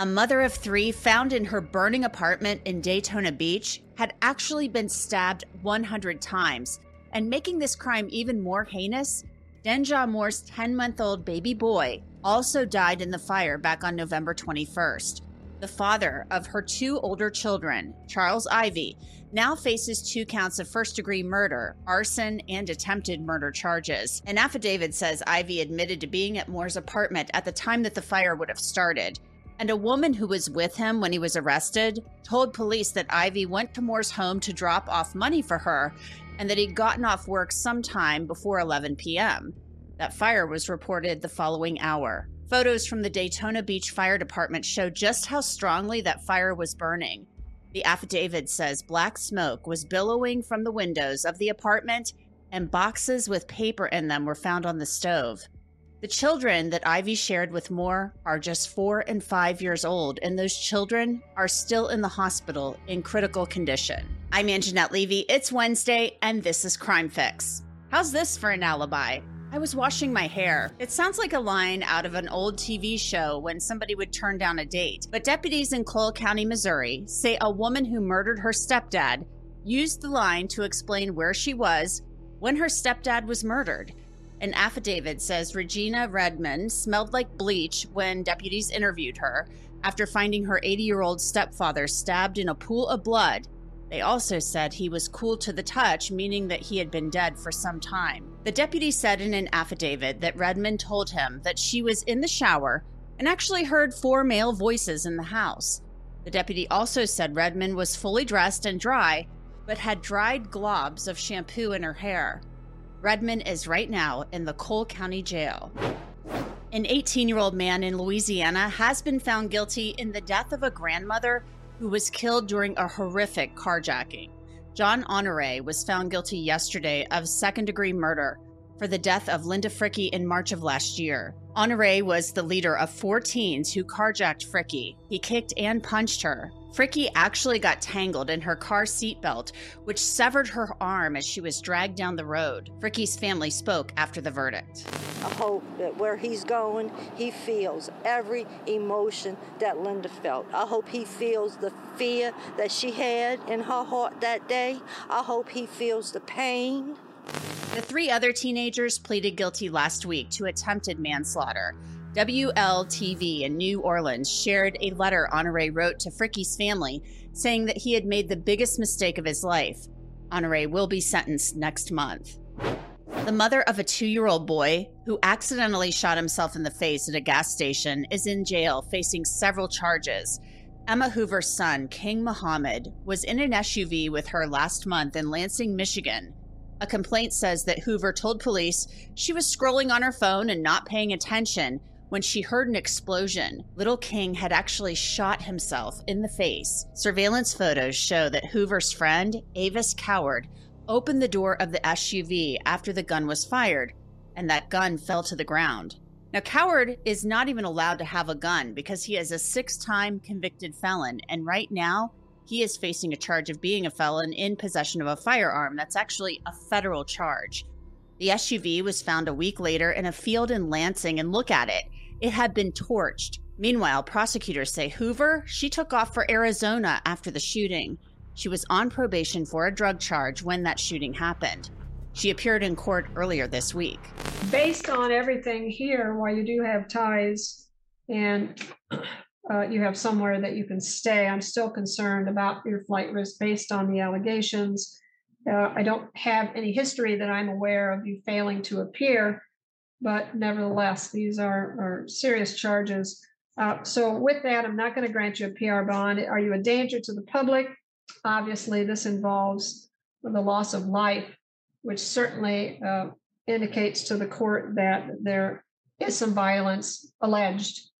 A mother of three found in her burning apartment in Daytona Beach had actually been stabbed 100 times. And making this crime even more heinous, Den'Jah Moore's 10 month old baby boy also died in the fire back on November 21st. The father of her two older children, Charles Ivy, now faces two counts of first degree murder, arson, and attempted murder charges. An affidavit says Ivy admitted to being at Moore's apartment at the time that the fire would have started. And a woman who was with him when he was arrested told police that Ivy went to Moore's home to drop off money for her and that he'd gotten off work sometime before 11 p.m. That fire was reported the following hour. Photos from the Daytona Beach Fire Department show just how strongly that fire was burning. The affidavit says black smoke was billowing from the windows of the apartment and boxes with paper in them were found on the stove. The children that Ivy shared with Moore are just four and five years old, and those children are still in the hospital in critical condition. I'm Angenette Levy. It's Wednesday, and this is Crime Fix. How's this for an alibi? I was washing my hair. It sounds like a line out of an old TV show when somebody would turn down a date. But deputies in Cole County, Missouri say a woman who murdered her stepdad used the line to explain where she was when her stepdad was murdered. An affidavit says Regina Redmond smelled like bleach when deputies interviewed her after finding her 80 year old stepfather stabbed in a pool of blood. They also said he was cool to the touch, meaning that he had been dead for some time. The deputy said in an affidavit that Redmond told him that she was in the shower and actually heard four male voices in the house. The deputy also said Redmond was fully dressed and dry, but had dried globs of shampoo in her hair. Redmond is right now in the Cole County Jail. An 18 year old man in Louisiana has been found guilty in the death of a grandmother who was killed during a horrific carjacking. John Honore was found guilty yesterday of second degree murder for the death of Linda Frickey in March of last year. Honore was the leader of four teens who carjacked Frickey. He kicked and punched her. Frickey actually got tangled in her car seatbelt, which severed her arm as she was dragged down the road. Frickey's family spoke after the verdict. I hope that where he's going, he feels every emotion that Linda felt. I hope he feels the fear that she had in her heart that day. I hope he feels the pain. The three other teenagers pleaded guilty last week to attempted manslaughter. WLTV in New Orleans shared a letter Honore wrote to Frickey's family saying that he had made the biggest mistake of his life. Honore will be sentenced next month. The mother of a two year old boy who accidentally shot himself in the face at a gas station is in jail facing several charges. Emma Hoover's son, King Muhammad, was in an SUV with her last month in Lansing, Michigan a complaint says that Hoover told police she was scrolling on her phone and not paying attention when she heard an explosion. Little King had actually shot himself in the face. Surveillance photos show that Hoover's friend, Avis Coward, opened the door of the SUV after the gun was fired, and that gun fell to the ground. Now, Coward is not even allowed to have a gun because he is a six time convicted felon, and right now, he is facing a charge of being a felon in possession of a firearm. That's actually a federal charge. The SUV was found a week later in a field in Lansing, and look at it. It had been torched. Meanwhile, prosecutors say Hoover, she took off for Arizona after the shooting. She was on probation for a drug charge when that shooting happened. She appeared in court earlier this week. Based on everything here, while you do have ties and uh, you have somewhere that you can stay. I'm still concerned about your flight risk based on the allegations. Uh, I don't have any history that I'm aware of you failing to appear, but nevertheless, these are, are serious charges. Uh, so, with that, I'm not going to grant you a PR bond. Are you a danger to the public? Obviously, this involves the loss of life, which certainly uh, indicates to the court that there is some violence alleged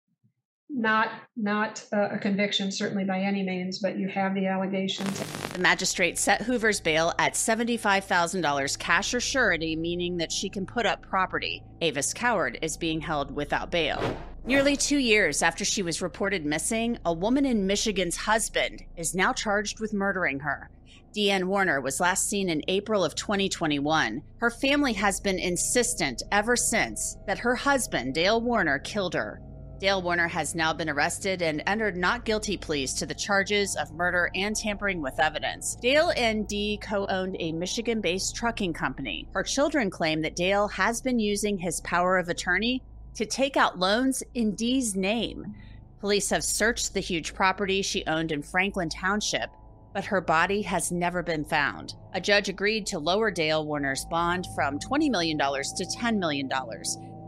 not not uh, a conviction certainly by any means but you have the allegations the magistrate set hoover's bail at $75000 cash or surety meaning that she can put up property avis coward is being held without bail nearly two years after she was reported missing a woman in michigan's husband is now charged with murdering her Deanne Warner was last seen in April of 2021. Her family has been insistent ever since that her husband, Dale Warner, killed her. Dale Warner has now been arrested and entered not guilty pleas to the charges of murder and tampering with evidence. Dale and Dee co owned a Michigan based trucking company. Her children claim that Dale has been using his power of attorney to take out loans in Dee's name. Police have searched the huge property she owned in Franklin Township, but her body has never been found. A judge agreed to lower Dale Warner's bond from $20 million to $10 million.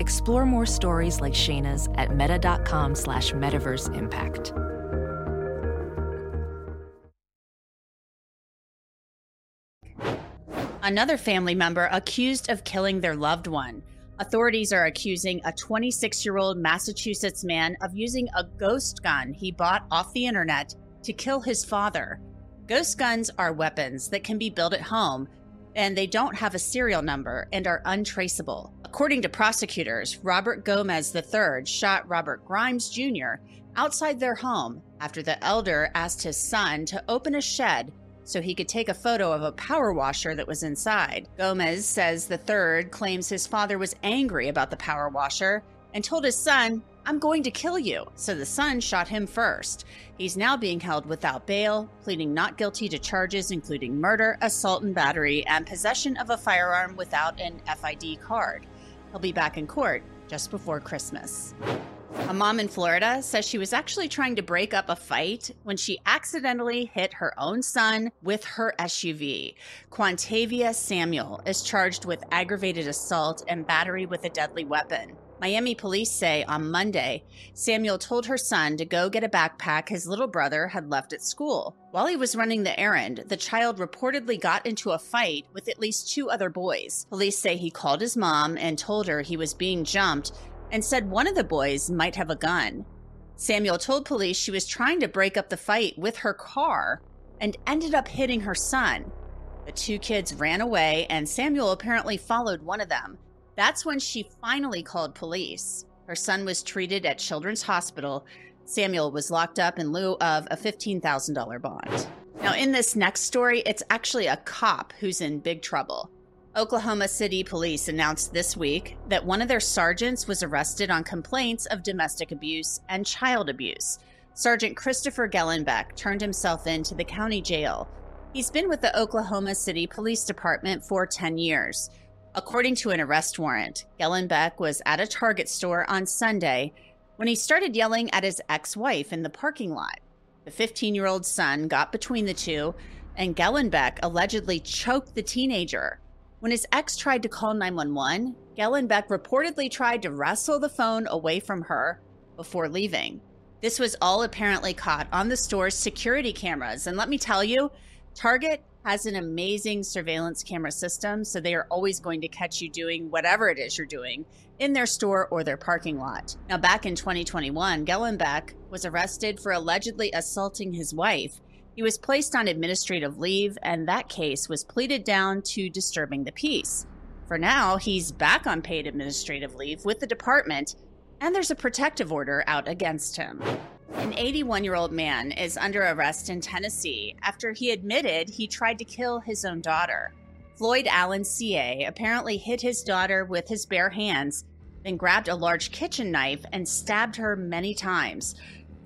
Explore more stories like Shayna's at meta.com slash metaverse impact. Another family member accused of killing their loved one. Authorities are accusing a 26 year old Massachusetts man of using a ghost gun he bought off the internet to kill his father. Ghost guns are weapons that can be built at home and they don't have a serial number and are untraceable. According to prosecutors, Robert Gomez III shot Robert Grimes Jr. outside their home after the elder asked his son to open a shed so he could take a photo of a power washer that was inside. Gomez says the third claims his father was angry about the power washer and told his son, I'm going to kill you. So the son shot him first. He's now being held without bail, pleading not guilty to charges including murder, assault and battery, and possession of a firearm without an FID card. He'll be back in court just before Christmas. A mom in Florida says she was actually trying to break up a fight when she accidentally hit her own son with her SUV. Quantavia Samuel is charged with aggravated assault and battery with a deadly weapon. Miami police say on Monday, Samuel told her son to go get a backpack his little brother had left at school. While he was running the errand, the child reportedly got into a fight with at least two other boys. Police say he called his mom and told her he was being jumped and said one of the boys might have a gun. Samuel told police she was trying to break up the fight with her car and ended up hitting her son. The two kids ran away, and Samuel apparently followed one of them. That's when she finally called police. Her son was treated at Children's Hospital. Samuel was locked up in lieu of a $15,000 bond. Now, in this next story, it's actually a cop who's in big trouble. Oklahoma City police announced this week that one of their sergeants was arrested on complaints of domestic abuse and child abuse. Sergeant Christopher Gellenbeck turned himself in to the county jail. He's been with the Oklahoma City Police Department for 10 years. According to an arrest warrant, Gellenbeck was at a Target store on Sunday when he started yelling at his ex wife in the parking lot. The 15 year old son got between the two, and Gellenbeck allegedly choked the teenager. When his ex tried to call 911, Gellenbeck reportedly tried to wrestle the phone away from her before leaving. This was all apparently caught on the store's security cameras. And let me tell you, Target has an amazing surveillance camera system, so they are always going to catch you doing whatever it is you're doing in their store or their parking lot. Now, back in 2021, Gellenbeck was arrested for allegedly assaulting his wife he was placed on administrative leave, and that case was pleaded down to disturbing the peace. For now, he's back on paid administrative leave with the department, and there's a protective order out against him. An 81 year old man is under arrest in Tennessee after he admitted he tried to kill his own daughter. Floyd Allen CA apparently hit his daughter with his bare hands, then grabbed a large kitchen knife and stabbed her many times.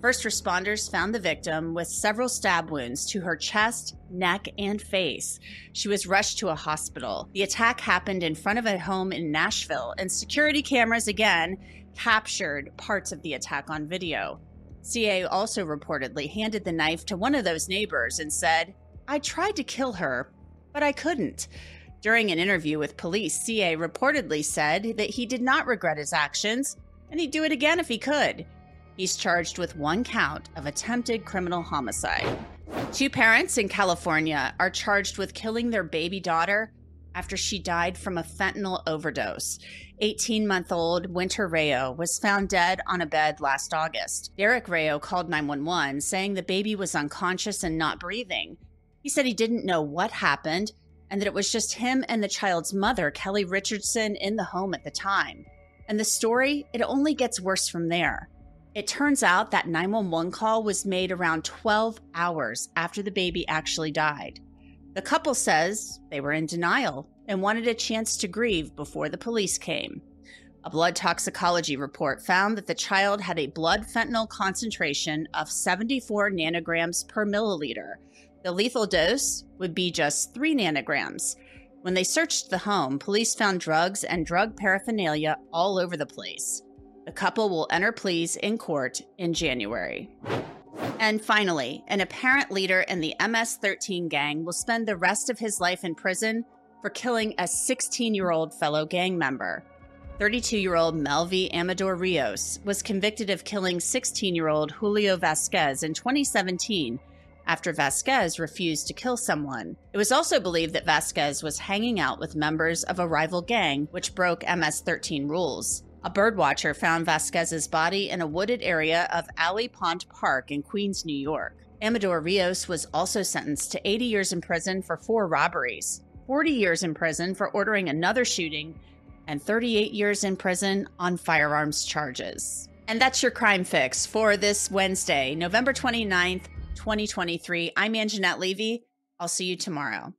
First responders found the victim with several stab wounds to her chest, neck, and face. She was rushed to a hospital. The attack happened in front of a home in Nashville, and security cameras again captured parts of the attack on video. CA also reportedly handed the knife to one of those neighbors and said, I tried to kill her, but I couldn't. During an interview with police, CA reportedly said that he did not regret his actions and he'd do it again if he could. He's charged with one count of attempted criminal homicide. Two parents in California are charged with killing their baby daughter after she died from a fentanyl overdose. 18 month old Winter Rayo was found dead on a bed last August. Derek Rayo called 911 saying the baby was unconscious and not breathing. He said he didn't know what happened and that it was just him and the child's mother, Kelly Richardson, in the home at the time. And the story, it only gets worse from there. It turns out that 911 call was made around 12 hours after the baby actually died. The couple says they were in denial and wanted a chance to grieve before the police came. A blood toxicology report found that the child had a blood fentanyl concentration of 74 nanograms per milliliter. The lethal dose would be just 3 nanograms. When they searched the home, police found drugs and drug paraphernalia all over the place. The couple will enter pleas in court in January. And finally, an apparent leader in the MS 13 gang will spend the rest of his life in prison for killing a 16 year old fellow gang member. 32 year old Melvi Amador Rios was convicted of killing 16 year old Julio Vasquez in 2017 after Vasquez refused to kill someone. It was also believed that Vasquez was hanging out with members of a rival gang, which broke MS 13 rules. A birdwatcher found Vasquez's body in a wooded area of Alley Pond Park in Queens, New York. Amador Rios was also sentenced to 80 years in prison for four robberies, 40 years in prison for ordering another shooting, and 38 years in prison on firearms charges. And that's your crime fix for this Wednesday, November 29th, 2023. I'm Angenette Levy. I'll see you tomorrow.